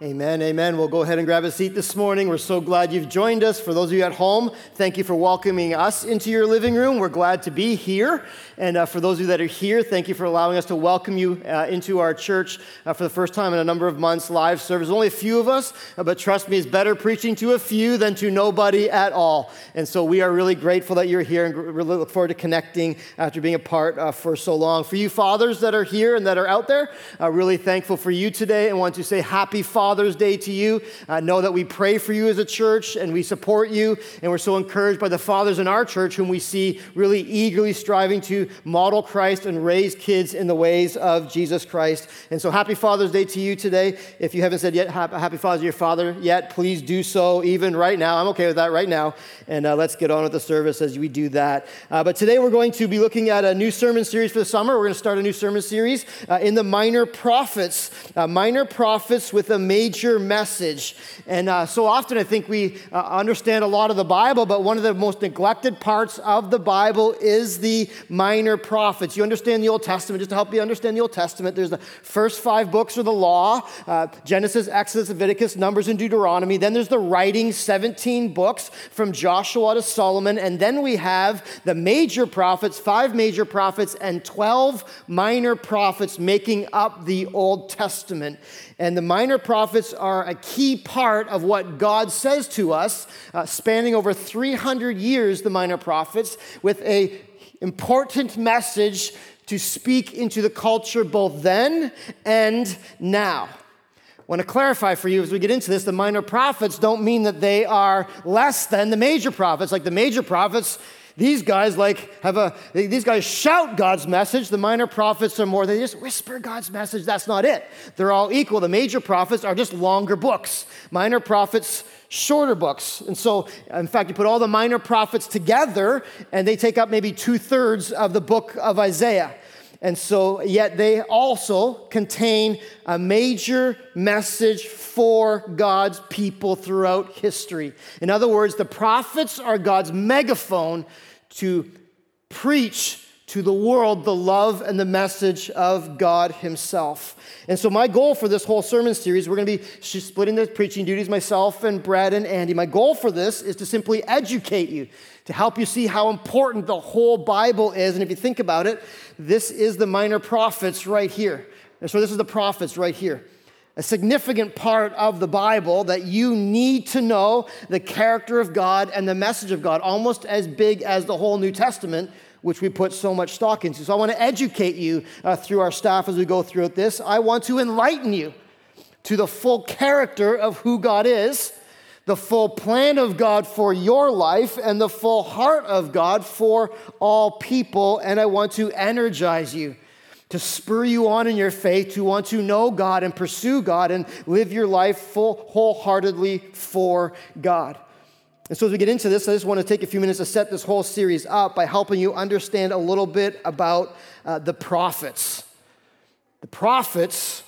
Amen, amen. We'll go ahead and grab a seat this morning. We're so glad you've joined us. For those of you at home, thank you for welcoming us into your living room. We're glad to be here. And uh, for those of you that are here, thank you for allowing us to welcome you uh, into our church uh, for the first time in a number of months. Live service, only a few of us, uh, but trust me, it's better preaching to a few than to nobody at all. And so we are really grateful that you're here and really look forward to connecting after being a part uh, for so long. For you fathers that are here and that are out there, uh, really thankful for you today and want to say happy Father's Day to you. Know that we pray for you as a church and we support you. And we're so encouraged by the fathers in our church whom we see really eagerly striving to model Christ and raise kids in the ways of Jesus Christ. And so happy Father's Day to you today. If you haven't said yet, happy Father's to your father yet, please do so even right now. I'm okay with that right now. And uh, let's get on with the service as we do that. Uh, but today we're going to be looking at a new sermon series for the summer. We're going to start a new sermon series uh, in the Minor Prophets. Uh, minor Prophets with a major message. And uh, so often I think we uh, understand a lot of the Bible, but one of the most neglected parts of the Bible is the minor prophets. You understand the Old Testament, just to help you understand the Old Testament, there's the first five books of the law uh, Genesis, Exodus, Leviticus, Numbers, and Deuteronomy. Then there's the writings, 17 books from Joshua to Solomon. And then we have the major prophets, five major prophets, and 12 minor prophets making up the Old Testament. And the minor prophets are a key part of what God says to us, uh, spanning over 300 years, the minor prophets, with a important message to speak into the culture both then and now. I want to clarify for you as we get into this the minor prophets don't mean that they are less than the major prophets. Like the major prophets, these guys like have a these guys shout God's message. The minor prophets are more they just whisper God's message. That's not it. They're all equal. The major prophets are just longer books. Minor prophets shorter books. And so, in fact, you put all the minor prophets together, and they take up maybe two thirds of the book of Isaiah. And so, yet they also contain a major message for God's people throughout history. In other words, the prophets are God's megaphone to preach to the world the love and the message of God Himself. And so, my goal for this whole sermon series, we're going to be splitting the preaching duties, myself and Brad and Andy. My goal for this is to simply educate you, to help you see how important the whole Bible is. And if you think about it, this is the minor prophets right here. And so, this is the prophets right here a significant part of the Bible that you need to know the character of God and the message of God, almost as big as the whole New Testament, which we put so much stock into. So I want to educate you uh, through our staff as we go through this. I want to enlighten you to the full character of who God is, the full plan of God for your life, and the full heart of God for all people. And I want to energize you to spur you on in your faith, to want to know God and pursue God and live your life full, wholeheartedly for God. And so, as we get into this, I just want to take a few minutes to set this whole series up by helping you understand a little bit about uh, the prophets. The prophets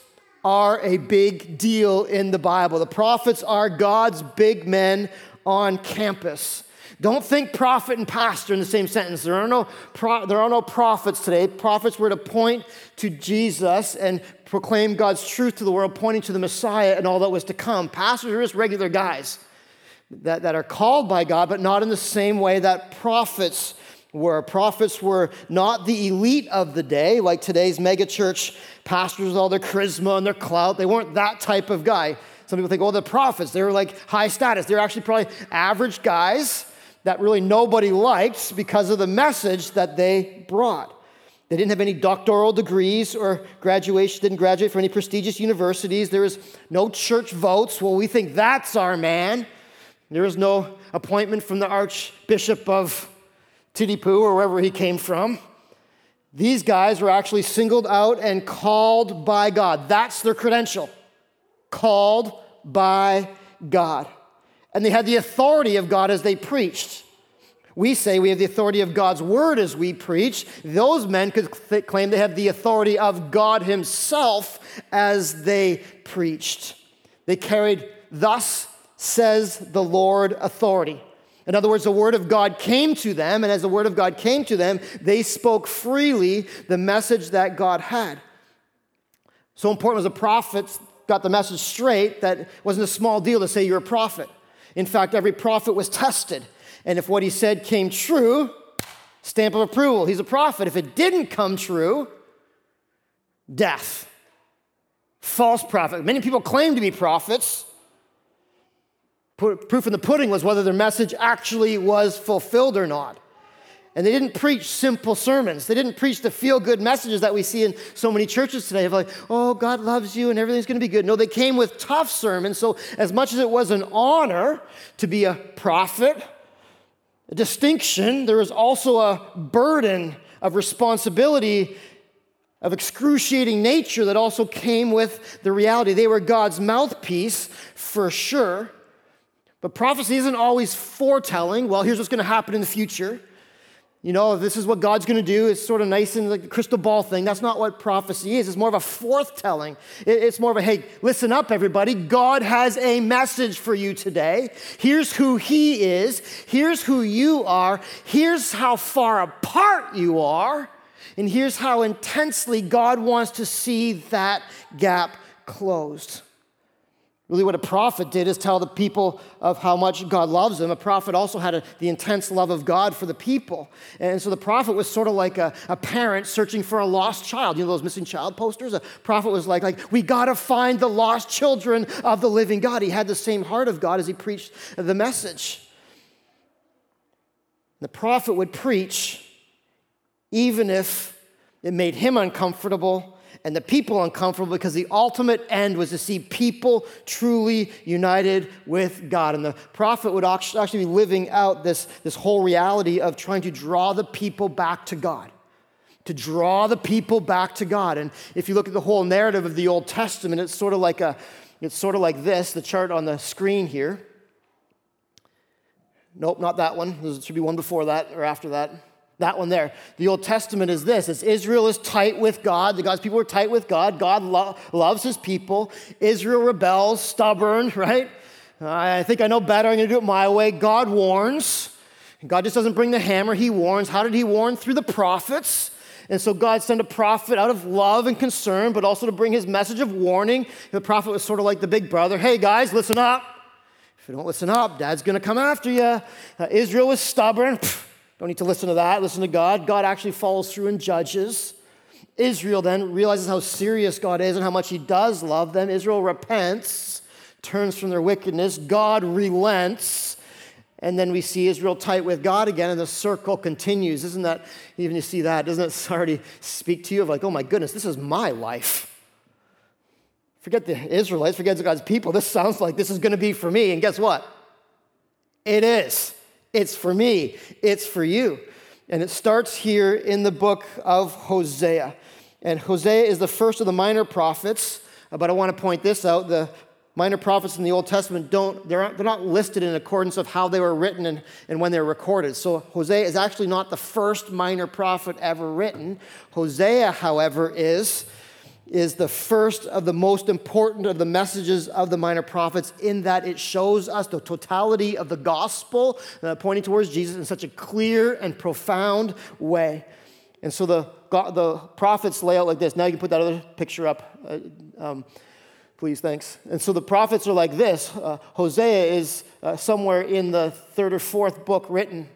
are a big deal in the Bible. The prophets are God's big men on campus. Don't think prophet and pastor in the same sentence. There are no, pro- there are no prophets today. Prophets were to point to Jesus and proclaim God's truth to the world, pointing to the Messiah and all that was to come. Pastors are just regular guys that, that are called by God, but not in the same way that prophets were. Prophets were not the elite of the day, like today's megachurch pastors with all their charisma and their clout. They weren't that type of guy. Some people think, oh, the prophets, they were like high status. They're actually probably average guys that really nobody liked because of the message that they brought. They didn't have any doctoral degrees or graduation, didn't graduate from any prestigious universities. There was no church votes. Well, we think that's our man. There was no appointment from the Archbishop of Titipu or wherever he came from. These guys were actually singled out and called by God. That's their credential. Called by God and they had the authority of God as they preached. We say we have the authority of God's word as we preach. Those men could th- claim they have the authority of God Himself as they preached. They carried, thus says the Lord, authority. In other words, the word of God came to them, and as the word of God came to them, they spoke freely the message that God had. So important was the prophets got the message straight that wasn't a small deal to say you're a prophet. In fact, every prophet was tested. And if what he said came true, stamp of approval, he's a prophet. If it didn't come true, death. False prophet. Many people claim to be prophets. Proof in the pudding was whether their message actually was fulfilled or not. And they didn't preach simple sermons. They didn't preach the feel good messages that we see in so many churches today of like, oh, God loves you and everything's going to be good. No, they came with tough sermons. So, as much as it was an honor to be a prophet, a distinction, there was also a burden of responsibility of excruciating nature that also came with the reality. They were God's mouthpiece for sure. But prophecy isn't always foretelling, well, here's what's going to happen in the future. You know, this is what God's going to do. It's sort of nice and like the crystal ball thing. That's not what prophecy is. It's more of a forthtelling. It's more of a, hey, listen up, everybody. God has a message for you today. Here's who He is. Here's who you are. Here's how far apart you are. And here's how intensely God wants to see that gap closed. Really, what a prophet did is tell the people of how much God loves them. A prophet also had a, the intense love of God for the people. And so the prophet was sort of like a, a, parent searching for a lost child. You know those missing child posters? A prophet was like, like we got to find the lost children of the living God. He had the same heart of God as he preached the message. The prophet would preach even if it made him uncomfortable and the people uncomfortable because the ultimate end was to see people truly united with God. And the prophet would actually be living out this, this whole reality of trying to draw the people back to God. To draw the people back to God. And if you look at the whole narrative of the Old Testament, it's sort of like a it's sort of like this, the chart on the screen here. Nope, not that one. There should be one before that or after that. That one there. The Old Testament is this it's Israel is tight with God. The God's people are tight with God. God lo- loves his people. Israel rebels, stubborn, right? I think I know better. I'm going to do it my way. God warns. God just doesn't bring the hammer, he warns. How did he warn? Through the prophets. And so God sent a prophet out of love and concern, but also to bring his message of warning. The prophet was sort of like the big brother. Hey, guys, listen up. If you don't listen up, dad's going to come after you. Uh, Israel was stubborn. Pfft don't need to listen to that. Listen to God. God actually follows through and judges. Israel then realizes how serious God is and how much He does love them. Israel repents, turns from their wickedness. God relents. And then we see Israel tight with God again, and the circle continues. Isn't that, even you see that, doesn't it already speak to you of like, oh my goodness, this is my life? Forget the Israelites, forget God's people. This sounds like this is going to be for me. And guess what? It is. It's for me, it's for you. And it starts here in the book of Hosea. And Hosea is the first of the minor prophets, but I want to point this out. The minor prophets in the Old Testament don't, they're not, they're not listed in accordance of how they were written and, and when they were recorded. So Hosea is actually not the first minor prophet ever written. Hosea, however, is is the first of the most important of the messages of the minor prophets in that it shows us the totality of the gospel uh, pointing towards Jesus in such a clear and profound way. And so the, the prophets lay out like this. Now you can put that other picture up, uh, um, please, thanks. And so the prophets are like this uh, Hosea is uh, somewhere in the third or fourth book written.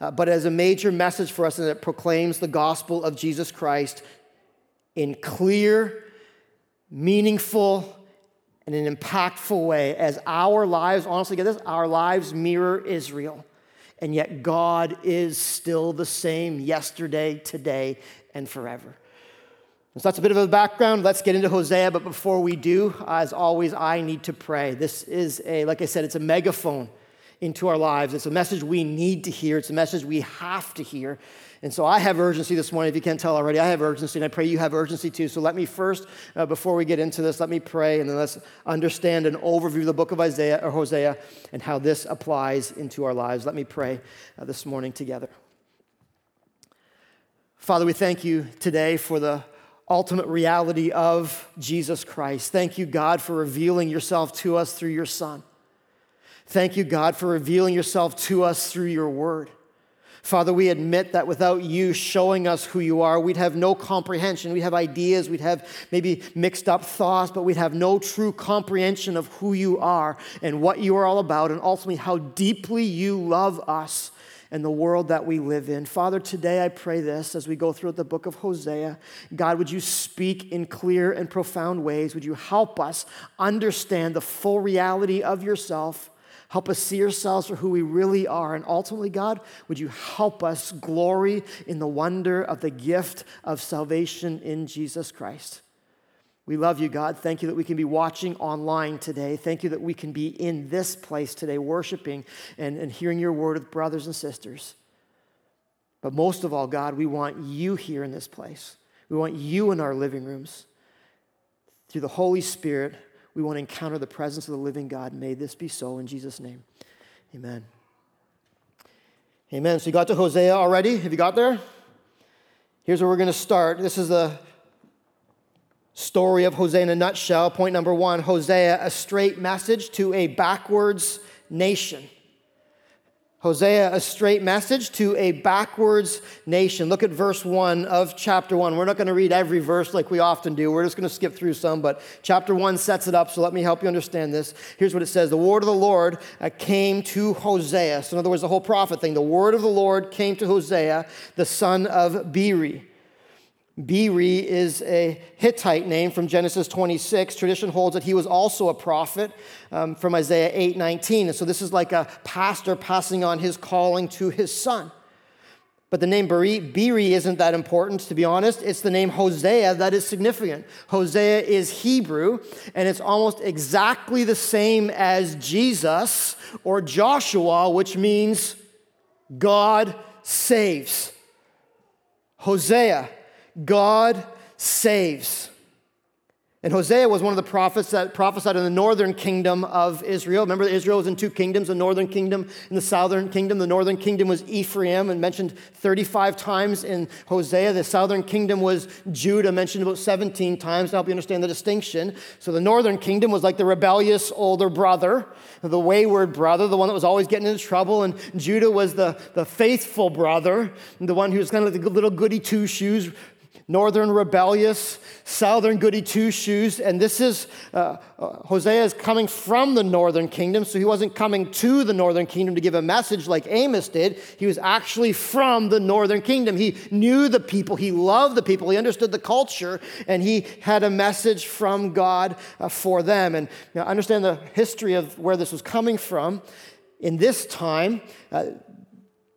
Uh, but as a major message for us, and it proclaims the gospel of Jesus Christ in clear, meaningful, and an impactful way as our lives, honestly, get this, our lives mirror Israel. And yet God is still the same yesterday, today, and forever. So that's a bit of a background. Let's get into Hosea. But before we do, as always, I need to pray. This is a, like I said, it's a megaphone into our lives. It's a message we need to hear, it's a message we have to hear. And so I have urgency this morning. If you can't tell already, I have urgency, and I pray you have urgency too. So let me first, uh, before we get into this, let me pray, and then let's understand an overview of the book of Isaiah or Hosea and how this applies into our lives. Let me pray uh, this morning together. Father, we thank you today for the ultimate reality of Jesus Christ. Thank you, God, for revealing yourself to us through your Son. Thank you, God, for revealing yourself to us through your word. Father, we admit that without you showing us who you are, we'd have no comprehension. We'd have ideas, we'd have maybe mixed up thoughts, but we'd have no true comprehension of who you are and what you are all about, and ultimately how deeply you love us and the world that we live in. Father, today I pray this as we go through the book of Hosea. God, would you speak in clear and profound ways? Would you help us understand the full reality of yourself? Help us see ourselves for who we really are. And ultimately, God, would you help us glory in the wonder of the gift of salvation in Jesus Christ? We love you, God. Thank you that we can be watching online today. Thank you that we can be in this place today, worshiping and, and hearing your word with brothers and sisters. But most of all, God, we want you here in this place. We want you in our living rooms. Through the Holy Spirit, we want to encounter the presence of the living God. May this be so in Jesus' name. Amen. Amen. So you got to Hosea already? Have you got there? Here's where we're going to start. This is the story of Hosea in a nutshell. Point number one Hosea, a straight message to a backwards nation. Hosea, a straight message to a backwards nation. Look at verse 1 of chapter 1. We're not going to read every verse like we often do. We're just going to skip through some, but chapter 1 sets it up, so let me help you understand this. Here's what it says The word of the Lord uh, came to Hosea. So, in other words, the whole prophet thing. The word of the Lord came to Hosea, the son of Beeri. Beeri is a Hittite name from Genesis 26. Tradition holds that he was also a prophet um, from Isaiah 8 19. And so this is like a pastor passing on his calling to his son. But the name Beeri isn't that important, to be honest. It's the name Hosea that is significant. Hosea is Hebrew, and it's almost exactly the same as Jesus or Joshua, which means God saves. Hosea God saves. And Hosea was one of the prophets that prophesied in the northern kingdom of Israel. Remember, Israel was in two kingdoms the northern kingdom and the southern kingdom. The northern kingdom was Ephraim, and mentioned 35 times in Hosea. The southern kingdom was Judah, mentioned about 17 times to help you understand the distinction. So the northern kingdom was like the rebellious older brother, the wayward brother, the one that was always getting into trouble. And Judah was the, the faithful brother, the one who was kind of like the little goody two shoes, northern rebellious, southern goody two shoes. And this is, uh, uh, Hosea is coming from the northern kingdom, so he wasn't coming to the northern kingdom to give a message like Amos did. He was actually from the northern kingdom. He knew the people, he loved the people, he understood the culture, and he had a message from God uh, for them. And you know, understand the history of where this was coming from. In this time, uh,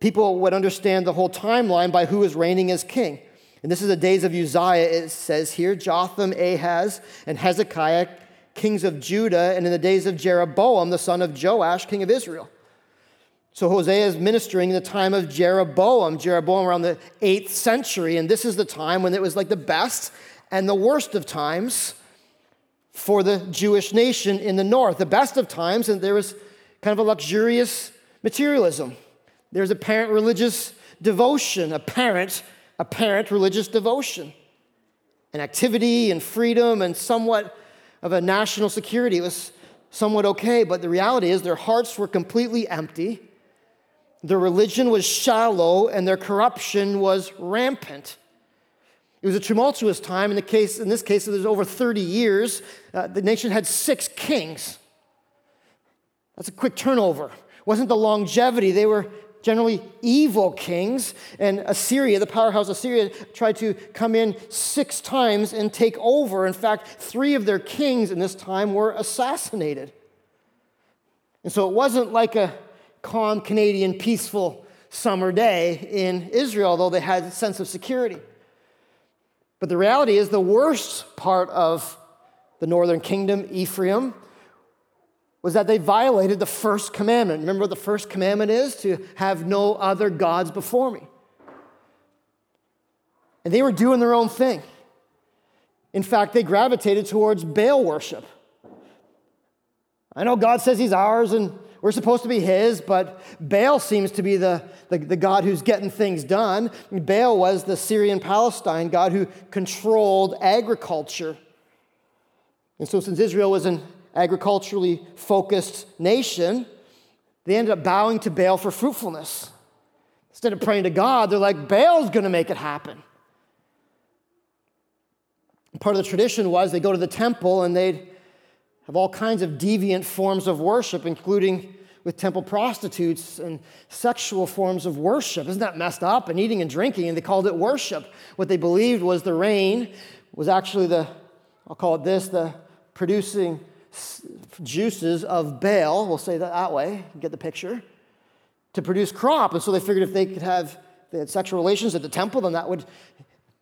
people would understand the whole timeline by who was reigning as king. And this is the days of Uzziah, it says here Jotham, Ahaz, and Hezekiah, kings of Judah, and in the days of Jeroboam, the son of Joash, king of Israel. So Hosea is ministering in the time of Jeroboam, Jeroboam around the 8th century, and this is the time when it was like the best and the worst of times for the Jewish nation in the north. The best of times, and there was kind of a luxurious materialism. There's apparent religious devotion, apparent apparent religious devotion and activity and freedom and somewhat of a national security. It was somewhat okay, but the reality is their hearts were completely empty. Their religion was shallow and their corruption was rampant. It was a tumultuous time. In, the case, in this case, it was over 30 years. Uh, the nation had six kings. That's a quick turnover. It wasn't the longevity. They were generally evil kings. And Assyria, the powerhouse Assyria, tried to come in six times and take over. In fact, three of their kings in this time were assassinated. And so it wasn't like a calm Canadian peaceful summer day in Israel, though they had a sense of security. But the reality is, the worst part of the northern kingdom, Ephraim, was that they violated the first commandment. Remember what the first commandment is? To have no other gods before me. And they were doing their own thing. In fact, they gravitated towards Baal worship. I know God says he's ours and we're supposed to be his, but Baal seems to be the, the, the, God who's getting things done. Baal was the Syrian Palestine God who controlled agriculture. And so, since Israel was an agriculturally focused nation, they ended up bowing to Baal for fruitfulness. Instead of praying to God, they're like, Baal's going to make it happen. Part of the tradition was they go to the temple and they'd have all kinds of deviant forms of worship, including with temple prostitutes and sexual forms of worship. Isn't that messed up? And eating and drinking, and they called it worship. What they believed was the rain was actually the, I'll call it this, the producing juices of Baal, we'll say that that way, get the picture, to produce crop. And so they figured if they could have they had sexual relations at the temple, then that would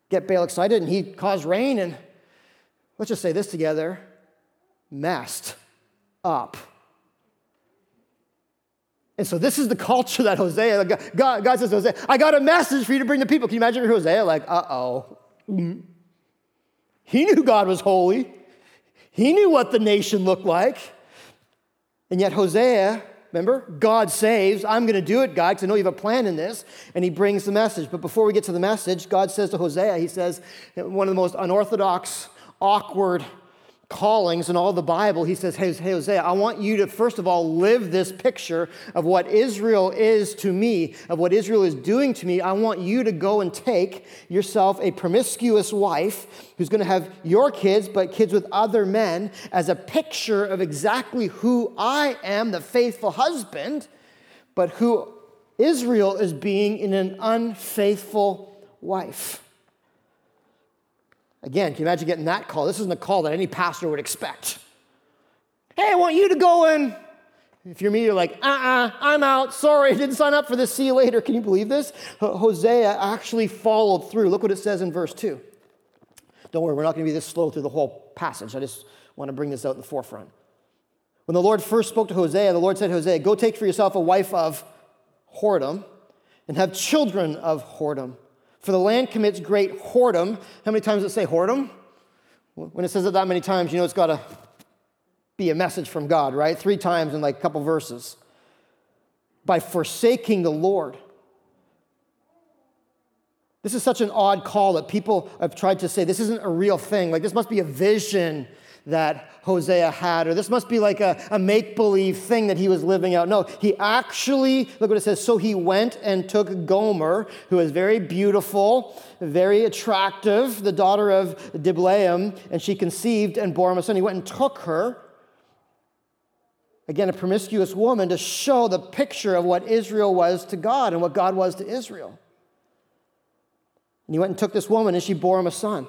get Baal excited and he'd cause rain. And let's just say this together messed up. And so this is the culture that Hosea, God, God says, Hosea, I got a message for you to bring the people. Can you imagine Hosea like, uh oh. He knew God was holy. He knew what the nation looked like. And yet, Hosea, remember, God saves. I'm going to do it, God, because I know you have a plan in this. And he brings the message. But before we get to the message, God says to Hosea, He says, one of the most unorthodox, awkward, callings and all the Bible, he says, Hey, Hosea, I want you to, first of all, live this picture of what Israel is to me, of what Israel is doing to me. I want you to go and take yourself a promiscuous wife who's going to have your kids, but kids with other men, as a picture of exactly who I am, the faithful husband, but who Israel is being in an unfaithful wife. Again, can you imagine getting that call? This isn't a call that any pastor would expect. Hey, I want you to go in. If you're me, you're like, uh uh-uh, uh, i am out. Sorry, I didn't sign up for this. See you later. Can you believe this? Hosea actually followed through. Look what it says in verse 2. Don't worry, we're not going to be this slow through the whole passage. I just want to bring this out in the forefront. When the Lord first spoke to Hosea, the Lord said, Hosea, go take for yourself a wife of whoredom and have children of whoredom for the land commits great whoredom. How many times does it say whoredom? When it says it that many times, you know it's got to be a message from God, right? Three times in like a couple verses. By forsaking the Lord. This is such an odd call that people have tried to say this isn't a real thing. Like, this must be a vision that Hosea had, or this must be like a, a make believe thing that he was living out. No, he actually, look what it says. So he went and took Gomer, who was very beautiful, very attractive, the daughter of Diblaim, and she conceived and bore him a son. He went and took her. Again, a promiscuous woman to show the picture of what Israel was to God and what God was to Israel. And he went and took this woman, and she bore him a son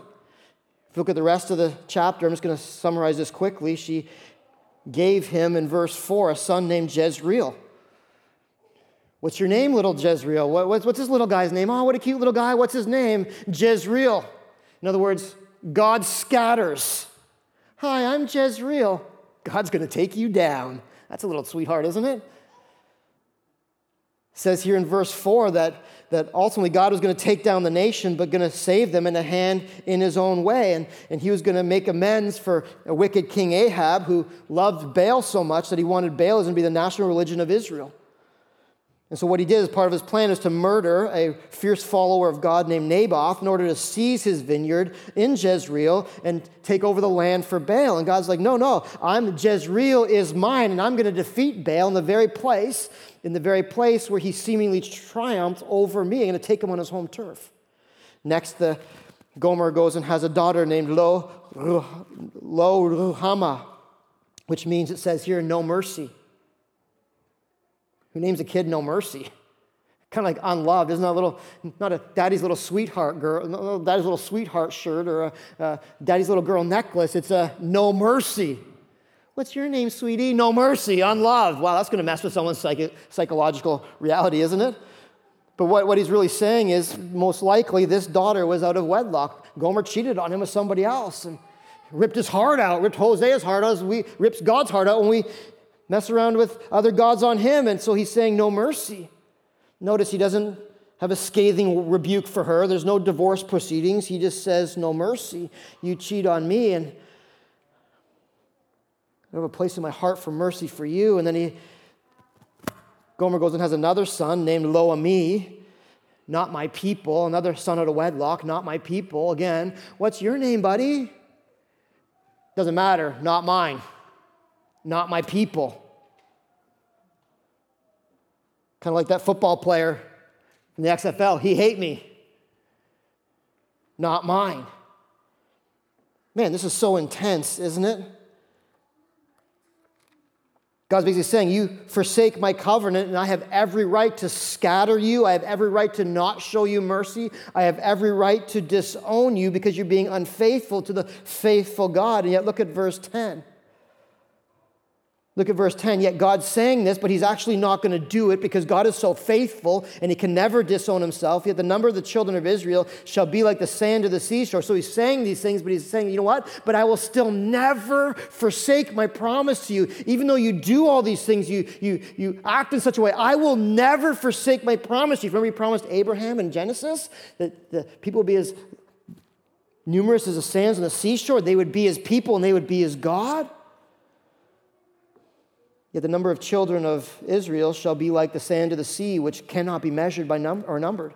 look at the rest of the chapter, I'm just going to summarize this quickly. She gave him in verse 4 a son named Jezreel. What's your name, little Jezreel? What, what's, what's this little guy's name? Oh, what a cute little guy. What's his name? Jezreel. In other words, God scatters. Hi, I'm Jezreel. God's going to take you down. That's a little sweetheart, isn't it? It says here in verse 4 that that ultimately God was going to take down the nation, but going to save them in a hand in his own way. And, and he was going to make amends for a wicked king Ahab who loved Baal so much that he wanted Baalism to be the national religion of Israel. And so, what he did as part of his plan is to murder a fierce follower of God named Naboth in order to seize his vineyard in Jezreel and take over the land for Baal. And God's like, no, no, I'm, Jezreel is mine, and I'm going to defeat Baal in the very place in the very place where he seemingly triumphed over me. I'm going to take him on his home turf. Next, the Gomer goes and has a daughter named Lo, Ruhamah, which means it says here, no mercy. Who names a kid no mercy? Kind of like unloved. Isn't that a little, not a daddy's little sweetheart girl, daddy's little sweetheart shirt or a, a daddy's little girl necklace. It's a no mercy. What's your name, sweetie? No mercy, unloved. Wow, that's going to mess with someone's psych- psychological reality, isn't it? But what, what he's really saying is most likely this daughter was out of wedlock. Gomer cheated on him with somebody else and ripped his heart out, ripped Hosea's heart out, we rips God's heart out when we mess around with other gods on him. And so he's saying, No mercy. Notice he doesn't have a scathing rebuke for her. There's no divorce proceedings. He just says, No mercy. You cheat on me, and I have a place in my heart for mercy for you. And then he, Gomer goes and has another son named Lo-ammi, not my people. Another son out of wedlock, not my people. Again, what's your name, buddy? Doesn't matter, not mine, not my people. Kind of like that football player in the XFL. He hate me, not mine. Man, this is so intense, isn't it? God's basically saying, You forsake my covenant, and I have every right to scatter you. I have every right to not show you mercy. I have every right to disown you because you're being unfaithful to the faithful God. And yet, look at verse 10. Look at verse 10. Yet God's saying this, but he's actually not going to do it because God is so faithful and he can never disown himself. Yet the number of the children of Israel shall be like the sand of the seashore. So he's saying these things, but he's saying, you know what? But I will still never forsake my promise to you. Even though you do all these things, you, you, you act in such a way, I will never forsake my promise to you. Remember, he promised Abraham in Genesis that the people would be as numerous as the sands on the seashore. They would be his people and they would be his God. Yet the number of children of Israel shall be like the sand of the sea, which cannot be measured by num- or numbered.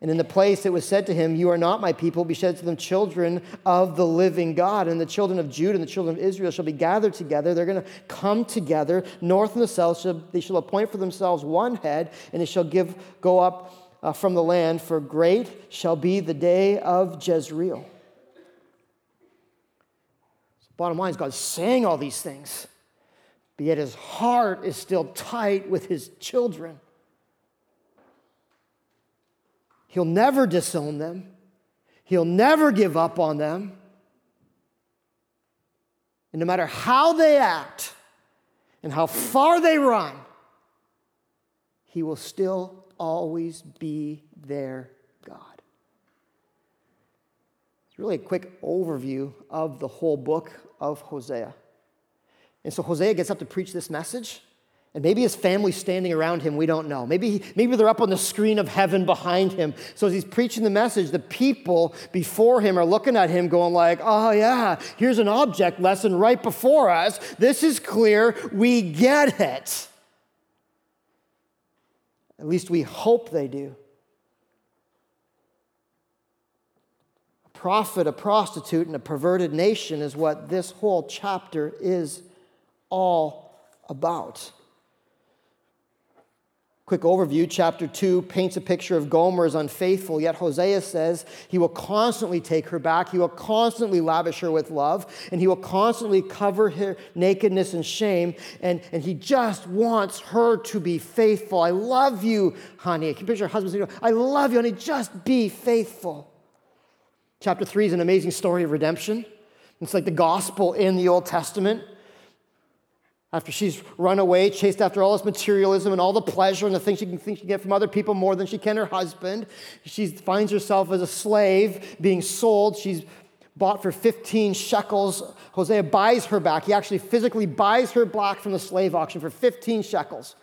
And in the place it was said to him, You are not my people, be said to them, children of the living God. And the children of Judah and the children of Israel shall be gathered together. They're going to come together, north and the south. Shall, they shall appoint for themselves one head, and they shall give, go up uh, from the land, for great shall be the day of Jezreel. So bottom line is God's saying all these things but yet his heart is still tight with his children. He'll never disown them, he'll never give up on them. And no matter how they act and how far they run, he will still always be their God. It's really a quick overview of the whole book of Hosea. And so Hosea gets up to preach this message. And maybe his family's standing around him, we don't know. Maybe, maybe they're up on the screen of heaven behind him. So as he's preaching the message, the people before him are looking at him going like, oh yeah, here's an object lesson right before us. This is clear. We get it. At least we hope they do. A prophet, a prostitute, and a perverted nation is what this whole chapter is all about. Quick overview chapter 2 paints a picture of Gomer as unfaithful, yet Hosea says he will constantly take her back. He will constantly lavish her with love, and he will constantly cover her nakedness and shame. And, and he just wants her to be faithful. I love you, honey. I can picture her husband saying, I love you, honey. Just be faithful. Chapter 3 is an amazing story of redemption. It's like the gospel in the Old Testament after she's run away, chased after all this materialism and all the pleasure and the things she can think she can get from other people more than she can her husband. She finds herself as a slave being sold. She's bought for 15 shekels. Hosea buys her back. He actually physically buys her back from the slave auction for 15 shekels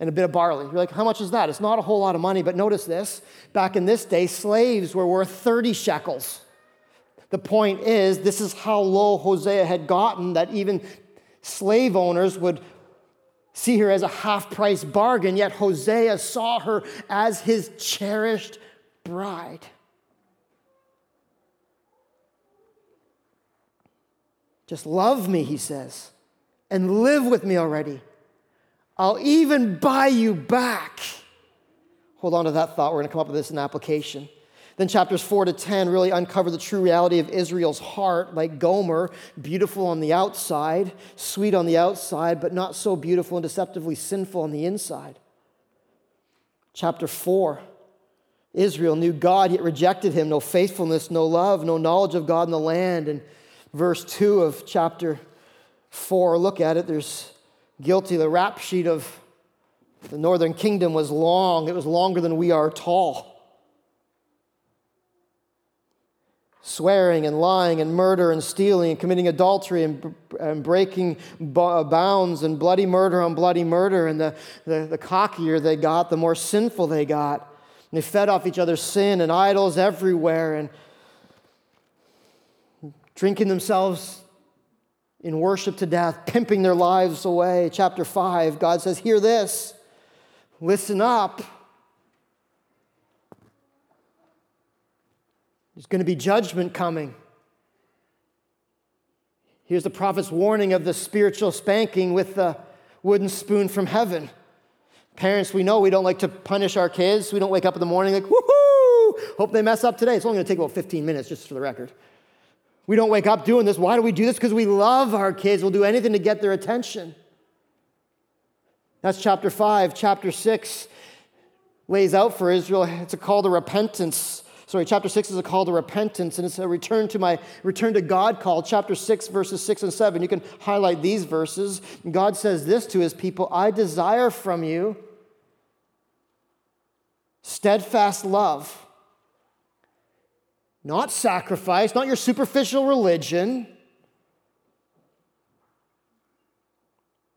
and a bit of barley. You're like, how much is that? It's not a whole lot of money, but notice this. Back in this day, slaves were worth 30 shekels. The point is, this is how low Hosea had gotten that even slave owners would see her as a half price bargain, yet Hosea saw her as his cherished bride. Just love me, he says, and live with me already. I'll even buy you back. Hold on to that thought. We're going to come up with this in application. Then chapters 4 to 10 really uncover the true reality of Israel's heart, like Gomer, beautiful on the outside, sweet on the outside, but not so beautiful and deceptively sinful on the inside. Chapter 4 Israel knew God, yet rejected him. No faithfulness, no love, no knowledge of God in the land. And verse 2 of chapter 4, look at it. There's guilty. The rap sheet of the northern kingdom was long, it was longer than we are tall. Swearing and lying and murder and stealing and committing adultery and, and breaking uh, bounds and bloody murder on bloody murder. And the, the, the cockier they got, the more sinful they got. And they fed off each other's sin and idols everywhere and drinking themselves in worship to death, pimping their lives away. Chapter 5, God says, Hear this, listen up. There's going to be judgment coming. Here's the prophet's warning of the spiritual spanking with the wooden spoon from heaven. Parents, we know we don't like to punish our kids. We don't wake up in the morning like, woohoo, hope they mess up today. It's only going to take about 15 minutes, just for the record. We don't wake up doing this. Why do we do this? Because we love our kids. We'll do anything to get their attention. That's chapter 5. Chapter 6 lays out for Israel, it's a call to repentance sorry, chapter 6 is a call to repentance, and it's a return to my return to God call. Chapter 6, verses 6 and 7. You can highlight these verses. God says this to his people I desire from you steadfast love, not sacrifice, not your superficial religion.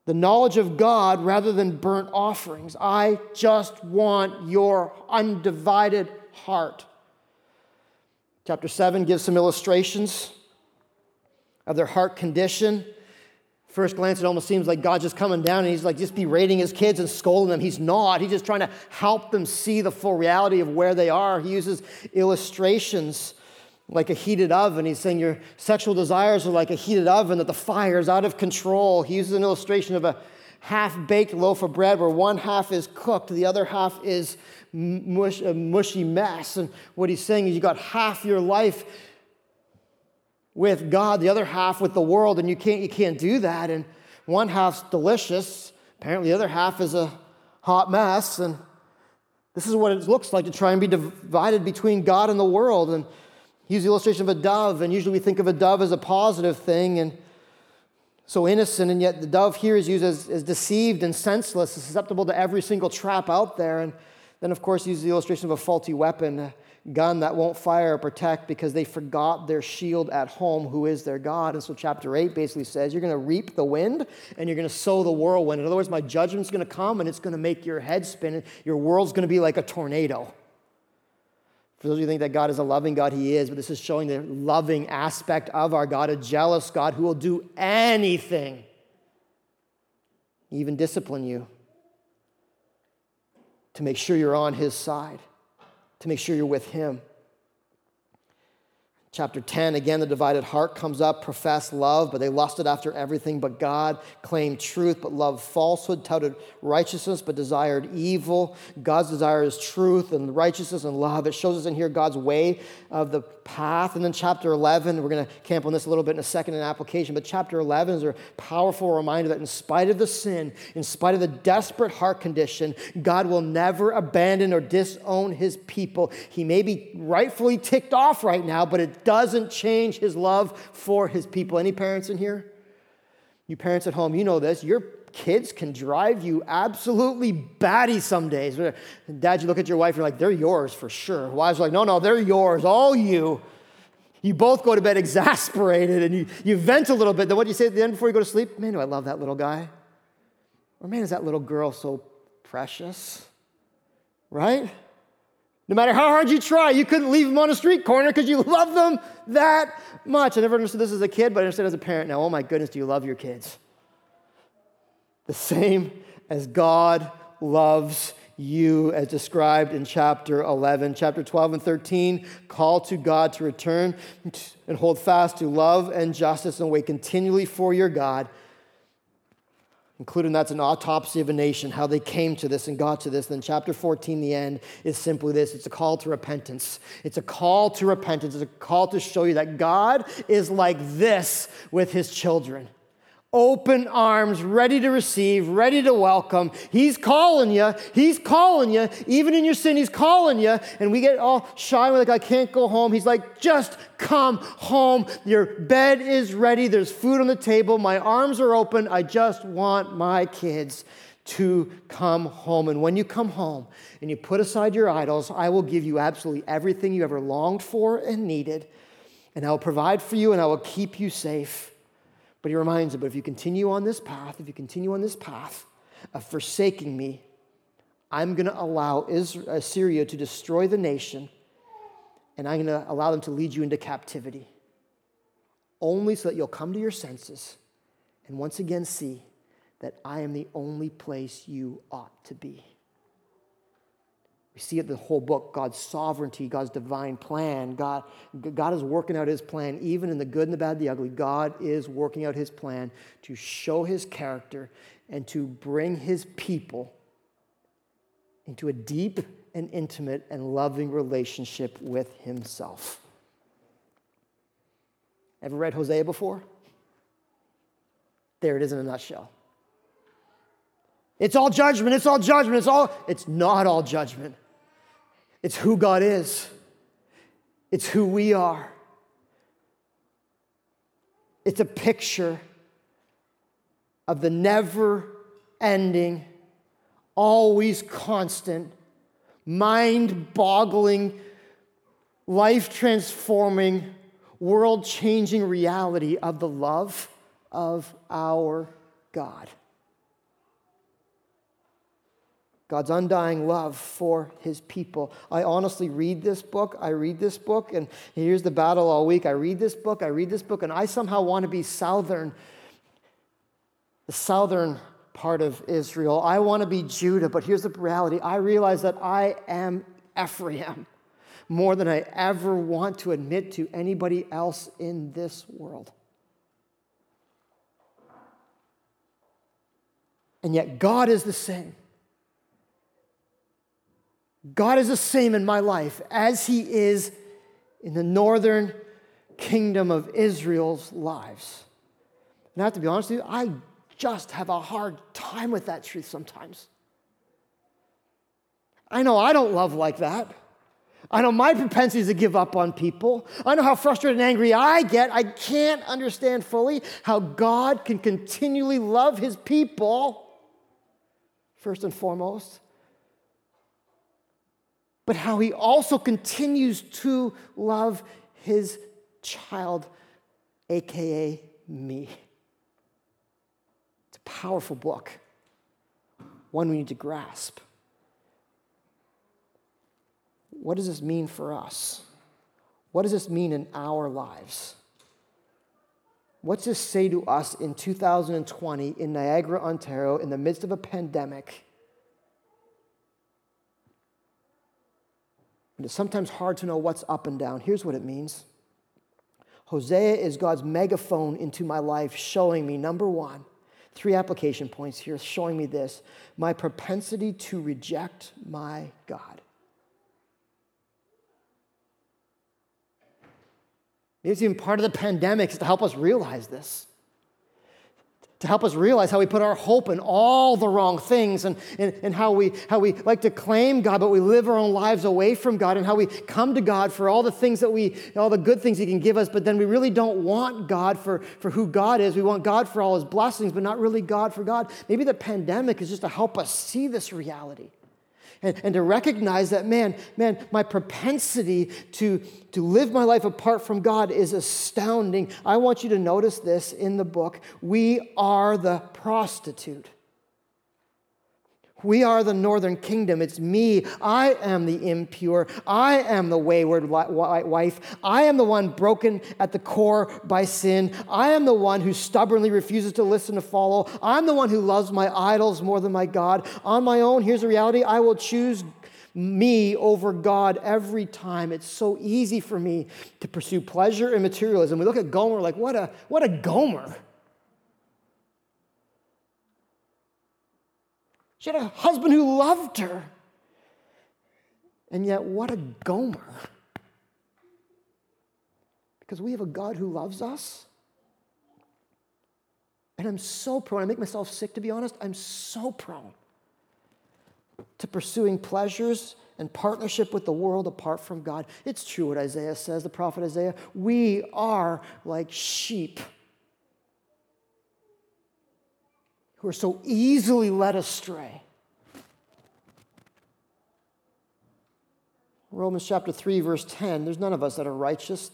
The knowledge of God rather than burnt offerings. I just want your undivided heart. Chapter 7 gives some illustrations of their heart condition. First glance, it almost seems like God's just coming down and he's like just berating his kids and scolding them. He's not. He's just trying to help them see the full reality of where they are. He uses illustrations like a heated oven. He's saying your sexual desires are like a heated oven, that the fire is out of control. He uses an illustration of a half baked loaf of bread where one half is cooked, the other half is mush, a mushy mess. And what he's saying is you got half your life with God, the other half with the world, and you can't, you can't do that. And one half's delicious, apparently, the other half is a hot mess. And this is what it looks like to try and be divided between God and the world. And use the illustration of a dove, and usually we think of a dove as a positive thing. And so innocent, and yet the dove here is used as, as deceived and senseless, susceptible to every single trap out there. And then, of course, use the illustration of a faulty weapon, gun that won't fire or protect because they forgot their shield at home, who is their God. And so, chapter 8 basically says, You're going to reap the wind and you're going to sow the whirlwind. In other words, my judgment's going to come and it's going to make your head spin. Your world's going to be like a tornado. For those of you who think that God is a loving God, He is, but this is showing the loving aspect of our God, a jealous God who will do anything, even discipline you, to make sure you're on His side, to make sure you're with Him. Chapter 10, again, the divided heart comes up, profess love, but they lusted after everything but God, claimed truth, but loved falsehood, touted righteousness, but desired evil. God's desire is truth and righteousness and love. It shows us in here God's way of the path. And then chapter 11, we're going to camp on this a little bit in a second in application, but chapter 11 is a powerful reminder that in spite of the sin, in spite of the desperate heart condition, God will never abandon or disown his people. He may be rightfully ticked off right now, but it doesn't change his love for his people. Any parents in here? You parents at home, you know this. Your kids can drive you absolutely batty some days. Dad, you look at your wife, you're like, they're yours for sure. Wives are like, no, no, they're yours, all you. You both go to bed exasperated and you, you vent a little bit. Then what do you say at the end before you go to sleep? Man, do I love that little guy. Or man, is that little girl so precious? Right? No matter how hard you try, you couldn't leave them on a street corner because you love them that much. I never understood this as a kid, but I understand as a parent now. Oh my goodness, do you love your kids? The same as God loves you, as described in chapter 11. Chapter 12 and 13 call to God to return and hold fast to love and justice and wait continually for your God including that's an autopsy of a nation, how they came to this and got to this. Then, chapter 14, the end, is simply this it's a call to repentance. It's a call to repentance. It's a call to show you that God is like this with his children open arms, ready to receive, ready to welcome. He's calling you. He's calling you. Even in your sin, He's calling you. And we get all shy. We're like, I can't go home. He's like, just come home. Your bed is ready. There's food on the table. My arms are open. I just want my kids to come home. And when you come home and you put aside your idols, I will give you absolutely everything you ever longed for and needed and I will provide for you and I will keep you safe. But he reminds them, but if you continue on this path, if you continue on this path of forsaking me, I'm going to allow Assyria uh, to destroy the nation, and I'm going to allow them to lead you into captivity. Only so that you'll come to your senses and once again see that I am the only place you ought to be. We see it the whole book God's sovereignty, God's divine plan. God, God is working out his plan, even in the good and the bad, the ugly. God is working out his plan to show his character and to bring his people into a deep and intimate and loving relationship with himself. Ever read Hosea before? There it is in a nutshell. It's all judgment, it's all judgment, it's all, it's not all judgment. It's who God is, it's who we are. It's a picture of the never ending, always constant, mind boggling, life transforming, world changing reality of the love of our God. God's undying love for his people. I honestly read this book. I read this book, and here's the battle all week. I read this book, I read this book, and I somehow want to be southern, the southern part of Israel. I want to be Judah, but here's the reality I realize that I am Ephraim more than I ever want to admit to anybody else in this world. And yet, God is the same. God is the same in my life as He is in the northern kingdom of Israel's lives. And I have to be honest with you, I just have a hard time with that truth sometimes. I know I don't love like that. I know my propensity is to give up on people. I know how frustrated and angry I get. I can't understand fully how God can continually love his people, first and foremost, but how he also continues to love his child, AKA me. It's a powerful book, one we need to grasp. What does this mean for us? What does this mean in our lives? What's this say to us in 2020 in Niagara, Ontario, in the midst of a pandemic? And it's sometimes hard to know what's up and down. Here's what it means Hosea is God's megaphone into my life, showing me number one, three application points here, showing me this my propensity to reject my God. Maybe it's even part of the pandemic is to help us realize this to help us realize how we put our hope in all the wrong things and, and, and how, we, how we like to claim God, but we live our own lives away from God, and how we come to God for all the things that we, all the good things He can give us, but then we really don't want God for, for who God is. We want God for all His blessings, but not really God for God. Maybe the pandemic is just to help us see this reality and, and to recognize that, man, man, my propensity to, to live my life apart from God is astounding. I want you to notice this in the book. We are the prostitute. We are the northern kingdom. It's me. I am the impure. I am the wayward wife. I am the one broken at the core by sin. I am the one who stubbornly refuses to listen to follow. I'm the one who loves my idols more than my God. On my own, here's the reality I will choose me over God every time. It's so easy for me to pursue pleasure and materialism. We look at Gomer like, what a, what a Gomer. She had a husband who loved her. And yet, what a Gomer. Because we have a God who loves us. And I'm so prone, I make myself sick to be honest, I'm so prone to pursuing pleasures and partnership with the world apart from God. It's true what Isaiah says, the prophet Isaiah. We are like sheep who are so easily led astray. Romans chapter 3, verse 10 there's none of us that are righteous.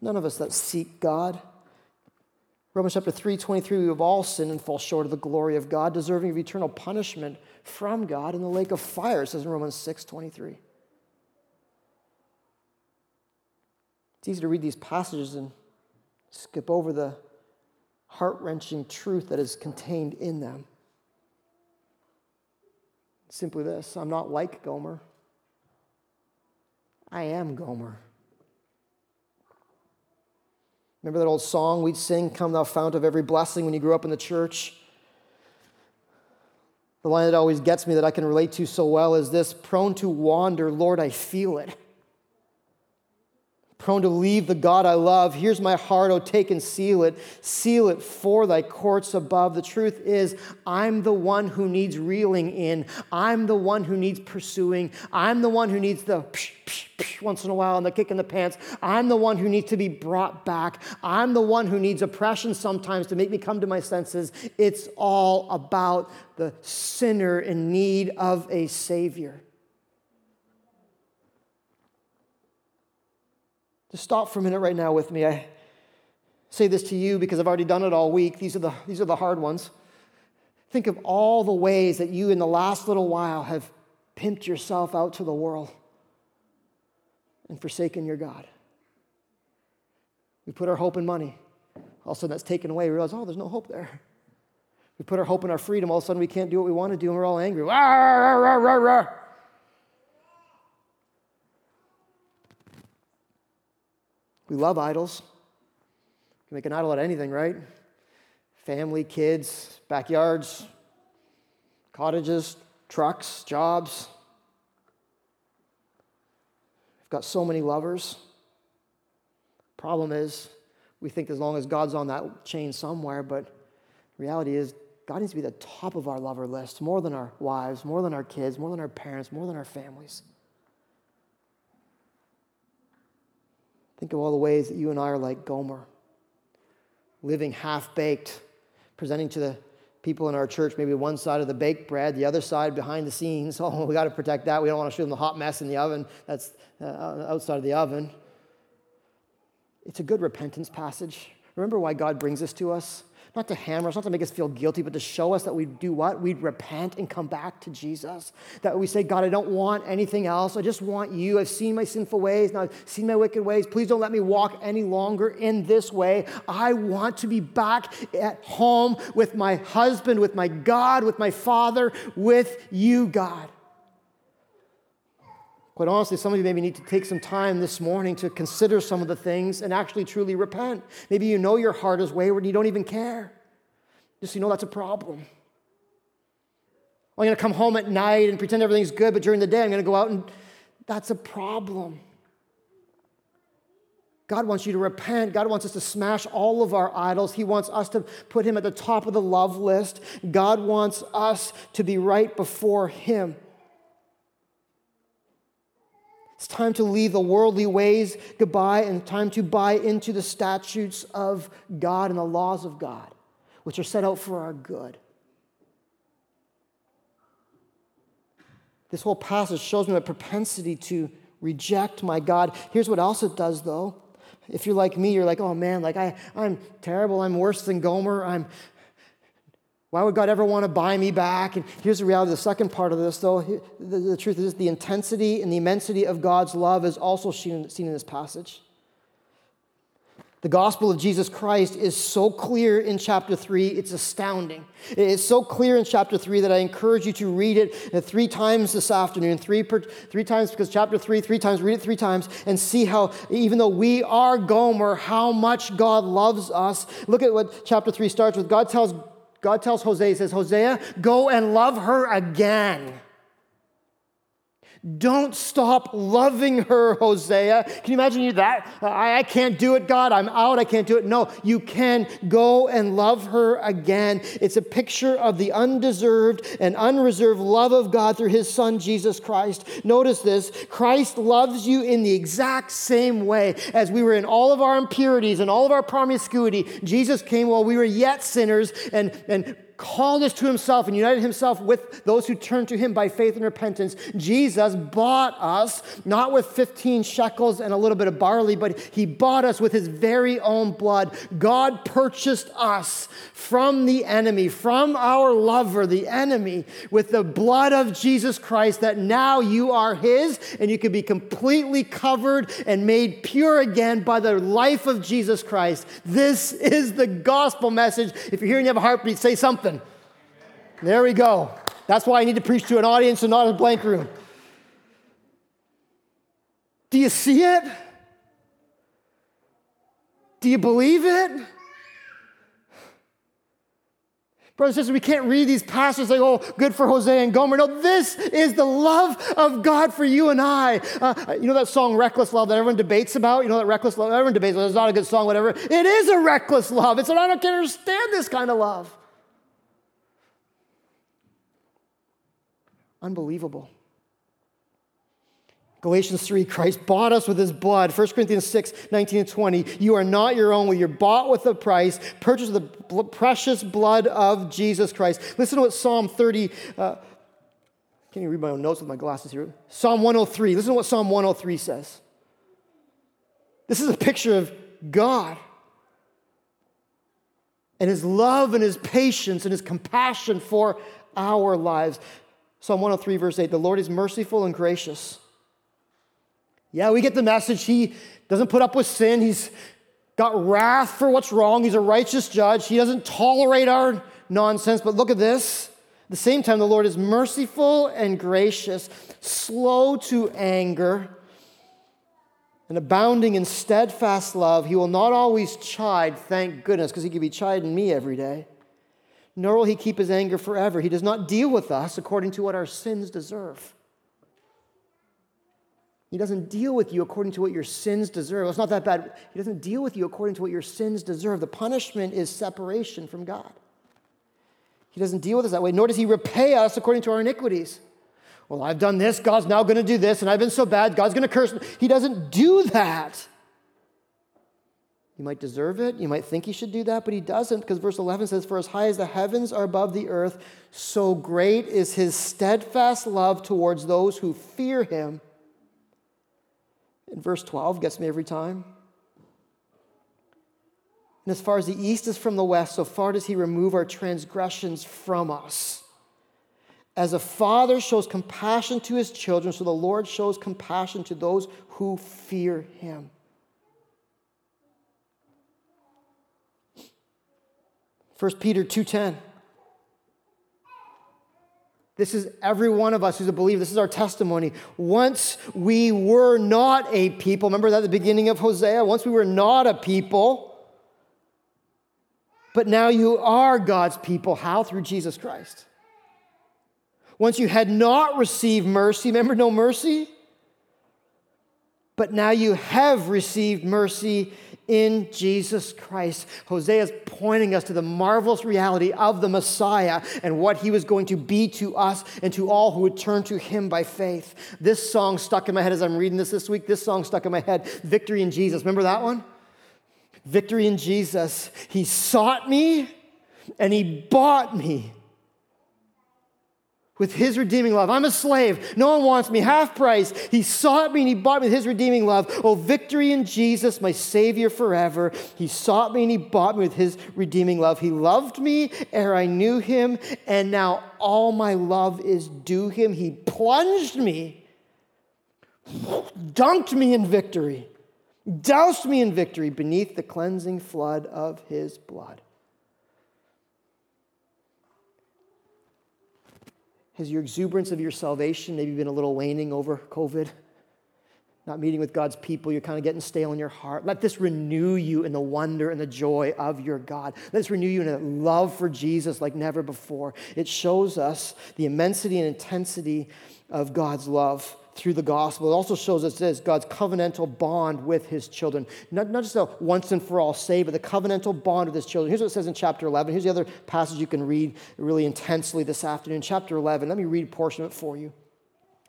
None of us that seek God. Romans chapter 3 23, we have all sinned and fall short of the glory of God, deserving of eternal punishment from God in the lake of fire, it says in Romans 6 23. It's easy to read these passages and skip over the heart wrenching truth that is contained in them. Simply this I'm not like Gomer, I am Gomer. Remember that old song we'd sing, Come Thou Fount of Every Blessing, when you grew up in the church? The line that always gets me that I can relate to so well is this prone to wander, Lord, I feel it prone to leave the God I love. Here's my heart, oh, take and seal it. Seal it for thy courts above. The truth is, I'm the one who needs reeling in. I'm the one who needs pursuing. I'm the one who needs the psh, psh, psh once in a while and the kick in the pants. I'm the one who needs to be brought back. I'm the one who needs oppression sometimes to make me come to my senses. It's all about the sinner in need of a Savior. Just stop for a minute right now with me. I say this to you because I've already done it all week. These are the, these are the hard ones. Think of all the ways that you, in the last little while, have pimped yourself out to the world and forsaken your God. We put our hope in money. All of a sudden, that's taken away. We realize, oh, there's no hope there. We put our hope in our freedom. All of a sudden, we can't do what we want to do, and we're all angry. Rah, rah, rah, We love idols. You can make an idol out of anything, right? Family, kids, backyards, cottages, trucks, jobs. We've got so many lovers. Problem is, we think as long as God's on that chain somewhere, but reality is, God needs to be the top of our lover list, more than our wives, more than our kids, more than our parents, more than our families. Think of all the ways that you and I are like Gomer, living half baked, presenting to the people in our church maybe one side of the baked bread, the other side behind the scenes. Oh, we got to protect that. We don't want to show them the hot mess in the oven that's uh, outside of the oven. It's a good repentance passage. Remember why God brings this to us? Not to hammer us, not to make us feel guilty, but to show us that we do what? We'd repent and come back to Jesus. That we say, God, I don't want anything else. I just want you. I've seen my sinful ways. Now I've seen my wicked ways. Please don't let me walk any longer in this way. I want to be back at home with my husband, with my God, with my Father, with you, God. Quite honestly, some of you maybe need to take some time this morning to consider some of the things and actually truly repent. Maybe you know your heart is wayward and you don't even care. Just you know that's a problem. I'm going to come home at night and pretend everything's good, but during the day I'm going to go out and that's a problem. God wants you to repent. God wants us to smash all of our idols. He wants us to put Him at the top of the love list. God wants us to be right before Him. It's time to leave the worldly ways goodbye and time to buy into the statutes of God and the laws of God, which are set out for our good. This whole passage shows me a propensity to reject my God. Here's what else it does, though. If you're like me, you're like, oh man, like I, I'm terrible. I'm worse than Gomer. I'm, why would God ever want to buy me back? And here's the reality the second part of this, though. The, the truth is, the intensity and the immensity of God's love is also seen, seen in this passage. The gospel of Jesus Christ is so clear in chapter 3, it's astounding. It's so clear in chapter 3 that I encourage you to read it uh, three times this afternoon. Three, per, three times because chapter 3, three times, read it three times and see how, even though we are Gomer, how much God loves us. Look at what chapter 3 starts with. God tells God tells Hosea, He says, Hosea, go and love her again. Don't stop loving her, Hosea. Can you imagine you that? I, I, can't do it, God. I'm out. I can't do it. No, you can go and love her again. It's a picture of the undeserved and unreserved love of God through his son, Jesus Christ. Notice this Christ loves you in the exact same way as we were in all of our impurities and all of our promiscuity. Jesus came while we were yet sinners and, and called us to himself and united himself with those who turn to him by faith and repentance. Jesus bought us, not with 15 shekels and a little bit of barley, but he bought us with his very own blood. God purchased us from the enemy, from our lover, the enemy, with the blood of Jesus Christ, that now you are his and you can be completely covered and made pure again by the life of Jesus Christ. This is the gospel message. If you're here and you have a heartbeat, say something. There we go. That's why I need to preach to an audience and not a blank room. Do you see it? Do you believe it? Brothers and sisters, we can't read these passages like, oh, good for Hosea and Gomer. No, this is the love of God for you and I. Uh, you know that song, Reckless Love, that everyone debates about? You know that reckless love? Everyone debates, well, it's not a good song, whatever. It is a reckless love. It's an I don't understand this kind of love. Unbelievable. Galatians 3, Christ bought us with his blood. 1 Corinthians 6, 19 and 20. You are not your own, you're bought with a price, purchased with the precious blood of Jesus Christ. Listen to what Psalm 30, uh, can you read my own notes with my glasses here. Psalm 103. Listen to what Psalm 103 says. This is a picture of God and his love and his patience and his compassion for our lives. Psalm 103, verse 8 The Lord is merciful and gracious. Yeah, we get the message. He doesn't put up with sin. He's got wrath for what's wrong. He's a righteous judge. He doesn't tolerate our nonsense. But look at this. At the same time, the Lord is merciful and gracious, slow to anger, and abounding in steadfast love. He will not always chide, thank goodness, because he could be chiding me every day nor will he keep his anger forever. He does not deal with us according to what our sins deserve. He doesn't deal with you according to what your sins deserve. It's not that bad. He doesn't deal with you according to what your sins deserve. The punishment is separation from God. He doesn't deal with us that way, nor does he repay us according to our iniquities. Well, I've done this, God's now going to do this, and I've been so bad, God's going to curse me. He doesn't do that. You might deserve it. You might think he should do that, but he doesn't because verse 11 says, For as high as the heavens are above the earth, so great is his steadfast love towards those who fear him. And verse 12 gets me every time. And as far as the east is from the west, so far does he remove our transgressions from us. As a father shows compassion to his children, so the Lord shows compassion to those who fear him. 1 Peter 2:10. This is every one of us who's a believer. This is our testimony. Once we were not a people. Remember that at the beginning of Hosea? Once we were not a people, but now you are God's people. How? Through Jesus Christ. Once you had not received mercy, remember no mercy? But now you have received mercy in Jesus Christ. Hosea is pointing us to the marvelous reality of the Messiah and what he was going to be to us and to all who would turn to him by faith. This song stuck in my head as I'm reading this this week. This song stuck in my head Victory in Jesus. Remember that one? Victory in Jesus. He sought me and he bought me with his redeeming love. I'm a slave. No one wants me. Half price. He sought me and he bought me with his redeeming love. Oh, victory in Jesus, my Savior forever. He sought me and he bought me with his redeeming love. He loved me ere I knew him, and now all my love is due him. He plunged me, dunked me in victory, doused me in victory beneath the cleansing flood of his blood. Has your exuberance of your salvation maybe been a little waning over COVID? Not meeting with God's people, you're kind of getting stale in your heart. Let this renew you in the wonder and the joy of your God. Let this renew you in a love for Jesus like never before. It shows us the immensity and intensity of God's love through the gospel. It also shows us this God's covenantal bond with his children. Not, not just a once and for all save, but the covenantal bond with his children. Here's what it says in chapter 11. Here's the other passage you can read really intensely this afternoon. Chapter 11. Let me read a portion of it for you,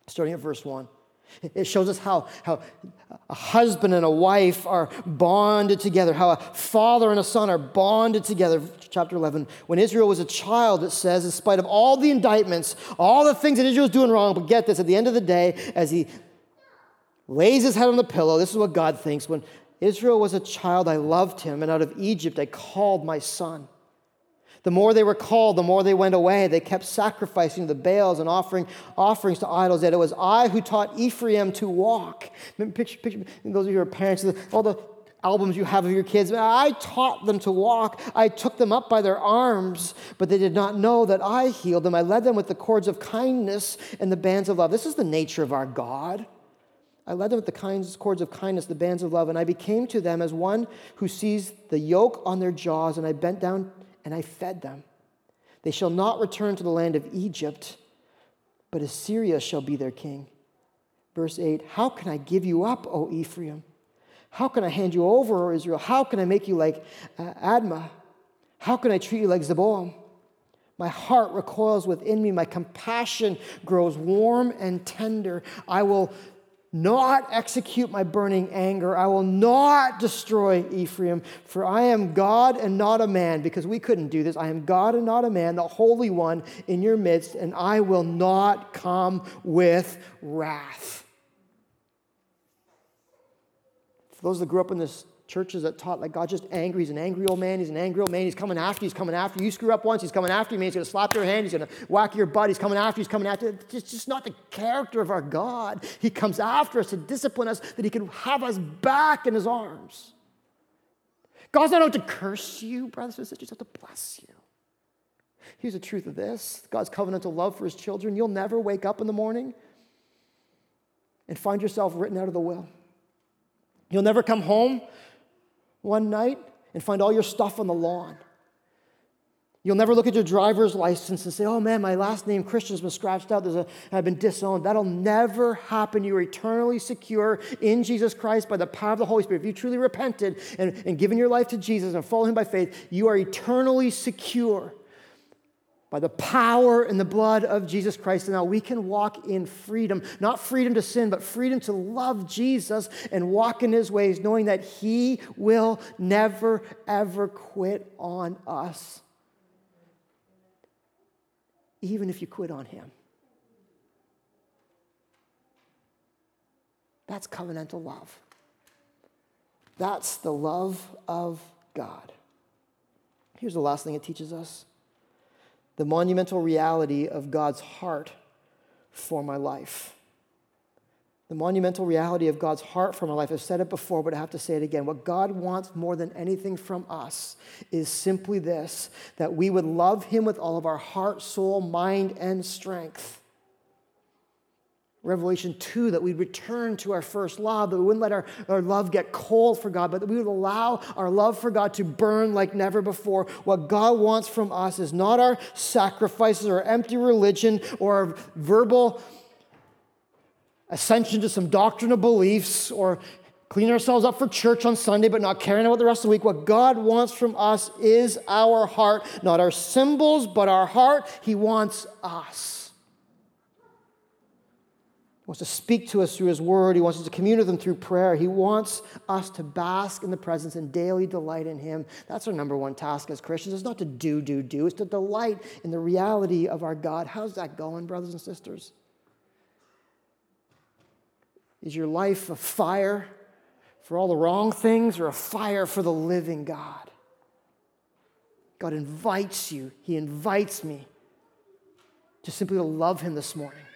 starting at verse 1. It shows us how, how a husband and a wife are bonded together, how a father and a son are bonded together. Chapter 11. When Israel was a child, it says, in spite of all the indictments, all the things that Israel was doing wrong, but get this, at the end of the day, as he lays his head on the pillow, this is what God thinks. When Israel was a child, I loved him, and out of Egypt I called my son. The more they were called, the more they went away. They kept sacrificing the Baals and offering offerings to idols. Yet it was I who taught Ephraim to walk. Picture, picture, those of you who are parents, all the albums you have of your kids, I taught them to walk. I took them up by their arms, but they did not know that I healed them. I led them with the cords of kindness and the bands of love. This is the nature of our God. I led them with the cords of kindness, the bands of love, and I became to them as one who sees the yoke on their jaws, and I bent down and I fed them. They shall not return to the land of Egypt, but Assyria shall be their king. Verse 8 How can I give you up, O Ephraim? How can I hand you over, O Israel? How can I make you like uh, Admah? How can I treat you like Zeboim? My heart recoils within me. My compassion grows warm and tender. I will not execute my burning anger. I will not destroy Ephraim, for I am God and not a man, because we couldn't do this. I am God and not a man, the Holy One in your midst, and I will not come with wrath. For those that grew up in this churches that taught like God's just angry. He's an angry old man. He's an angry old man. He's coming after you. He's coming after you. You screw up once, he's coming after you, man. He's going to slap your hand. He's going to whack your butt. He's coming after you. He's coming after you. It's just not the character of our God. He comes after us to discipline us that he can have us back in his arms. God's not out to curse you, brothers and sisters. He's out to bless you. Here's the truth of this God's covenantal love for his children. You'll never wake up in the morning and find yourself written out of the will. You'll never come home one night and find all your stuff on the lawn. You'll never look at your driver's license and say, oh man, my last name Christian has been scratched out. There's a, I've been disowned. That'll never happen. You are eternally secure in Jesus Christ by the power of the Holy Spirit. If you truly repented and, and given your life to Jesus and follow him by faith, you are eternally secure by the power and the blood of Jesus Christ. And now we can walk in freedom, not freedom to sin, but freedom to love Jesus and walk in his ways, knowing that he will never, ever quit on us, even if you quit on him. That's covenantal love. That's the love of God. Here's the last thing it teaches us the monumental reality of God's heart for my life. The monumental reality of God's heart for my life. I've said it before, but I have to say it again. What God wants more than anything from us is simply this that we would love Him with all of our heart, soul, mind, and strength. Revelation 2, that we'd return to our first love, that we wouldn't let our, our love get cold for God, but that we would allow our love for God to burn like never before. What God wants from us is not our sacrifices or empty religion or our verbal ascension to some doctrinal beliefs or cleaning ourselves up for church on Sunday but not caring about the rest of the week. What God wants from us is our heart, not our symbols, but our heart. He wants us wants to speak to us through His Word. He wants us to commune with Him through prayer. He wants us to bask in the presence and daily delight in Him. That's our number one task as Christians. It's not to do, do, do. It's to delight in the reality of our God. How's that going, brothers and sisters? Is your life a fire for all the wrong things or a fire for the living God? God invites you, He invites me to simply love Him this morning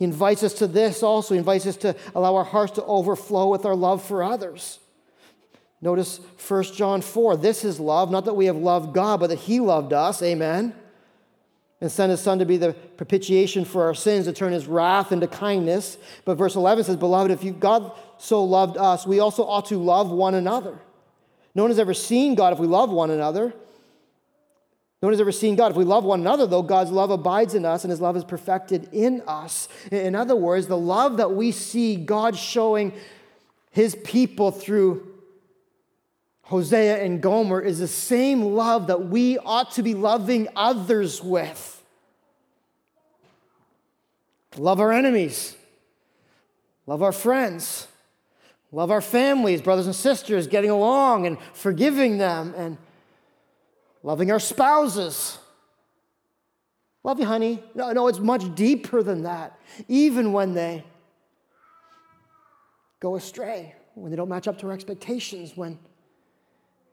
he invites us to this also. He invites us to allow our hearts to overflow with our love for others. Notice 1 John 4. This is love, not that we have loved God, but that He loved us. Amen. And sent His Son to be the propitiation for our sins, to turn His wrath into kindness. But verse 11 says, Beloved, if you, God so loved us, we also ought to love one another. No one has ever seen God if we love one another. No one has ever seen God. If we love one another, though, God's love abides in us and his love is perfected in us. In other words, the love that we see God showing his people through Hosea and Gomer is the same love that we ought to be loving others with. Love our enemies. love our friends, love our families, brothers and sisters, getting along and forgiving them, and loving our spouses. Love you, honey. No, no, it's much deeper than that. Even when they go astray, when they don't match up to our expectations, when,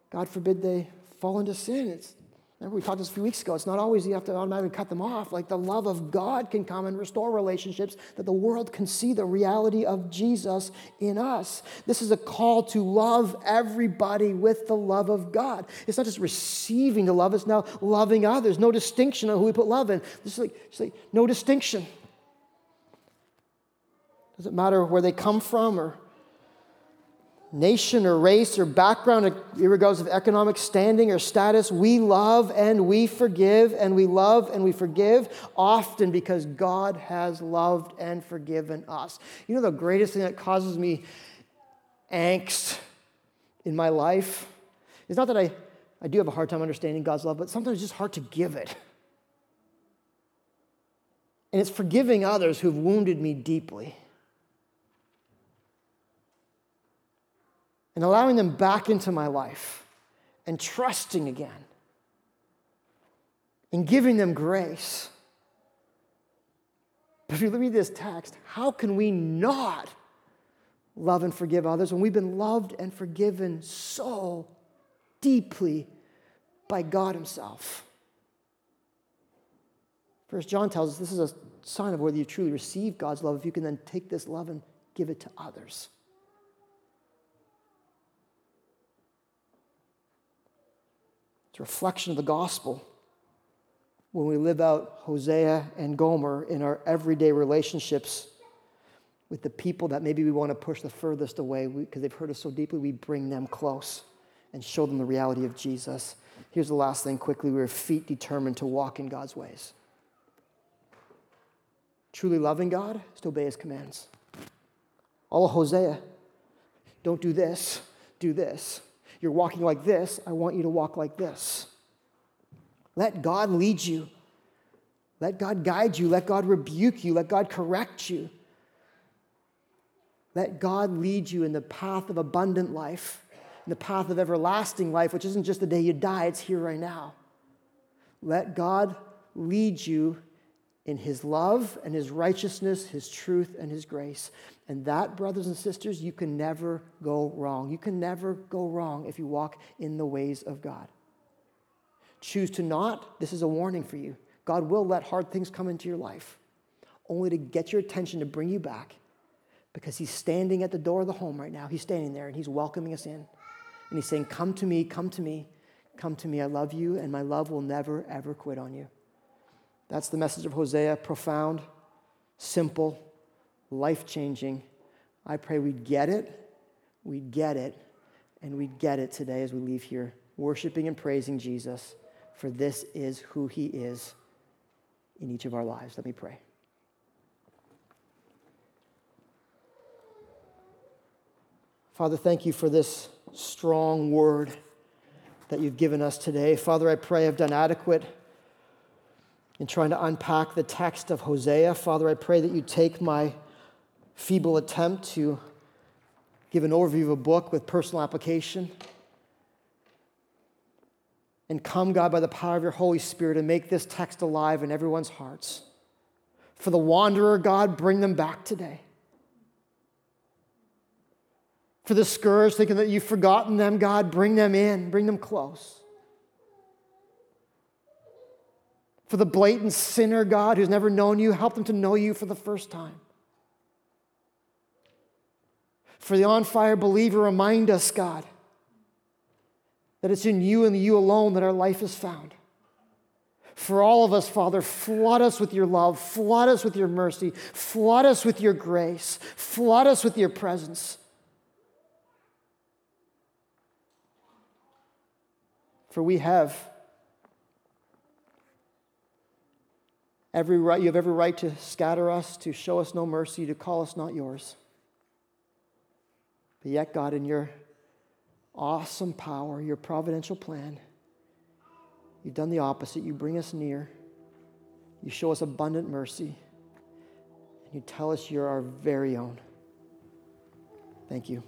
God forbid, they fall into sin. It's Remember, we talked this a few weeks ago. It's not always you have to automatically cut them off. Like the love of God can come and restore relationships that the world can see the reality of Jesus in us. This is a call to love everybody with the love of God. It's not just receiving the love, it's now loving others. No distinction on who we put love in. This is like, like no distinction. Doesn't matter where they come from or nation or race or background, regardless of economic standing or status, we love and we forgive and we love and we forgive often because God has loved and forgiven us. You know, the greatest thing that causes me angst in my life is not that I, I do have a hard time understanding God's love, but sometimes it's just hard to give it. And it's forgiving others who've wounded me deeply. And allowing them back into my life and trusting again and giving them grace. But if you read this text, how can we not love and forgive others when we've been loved and forgiven so deeply by God Himself? First John tells us this is a sign of whether you truly receive God's love if you can then take this love and give it to others. It's a reflection of the gospel when we live out Hosea and Gomer in our everyday relationships with the people that maybe we want to push the furthest away because they've hurt us so deeply, we bring them close and show them the reality of Jesus. Here's the last thing quickly we are feet determined to walk in God's ways. Truly loving God is to obey his commands. All of Hosea, don't do this, do this. You're walking like this. I want you to walk like this. Let God lead you. Let God guide you. Let God rebuke you. Let God correct you. Let God lead you in the path of abundant life, in the path of everlasting life, which isn't just the day you die, it's here right now. Let God lead you in his love and his righteousness, his truth and his grace. And that, brothers and sisters, you can never go wrong. You can never go wrong if you walk in the ways of God. Choose to not, this is a warning for you. God will let hard things come into your life, only to get your attention to bring you back because he's standing at the door of the home right now. He's standing there and he's welcoming us in. And he's saying, Come to me, come to me, come to me. I love you, and my love will never, ever quit on you. That's the message of Hosea profound, simple, life changing. I pray we get it, we get it, and we get it today as we leave here, worshiping and praising Jesus, for this is who he is in each of our lives. Let me pray. Father, thank you for this strong word that you've given us today. Father, I pray I've done adequate in trying to unpack the text of Hosea. Father, I pray that you take my feeble attempt to give an overview of a book with personal application and come, God, by the power of your Holy Spirit and make this text alive in everyone's hearts. For the wanderer, God, bring them back today. For the scourged, thinking that you've forgotten them, God, bring them in, bring them close. For the blatant sinner, God, who's never known you, help them to know you for the first time. For the on fire believer, remind us, God, that it's in you and you alone that our life is found. For all of us, Father, flood us with your love, flood us with your mercy, flood us with your grace, flood us with your presence. For we have Every right, you have every right to scatter us, to show us no mercy, to call us not yours. But yet, God, in your awesome power, your providential plan, you've done the opposite. You bring us near, you show us abundant mercy, and you tell us you're our very own. Thank you.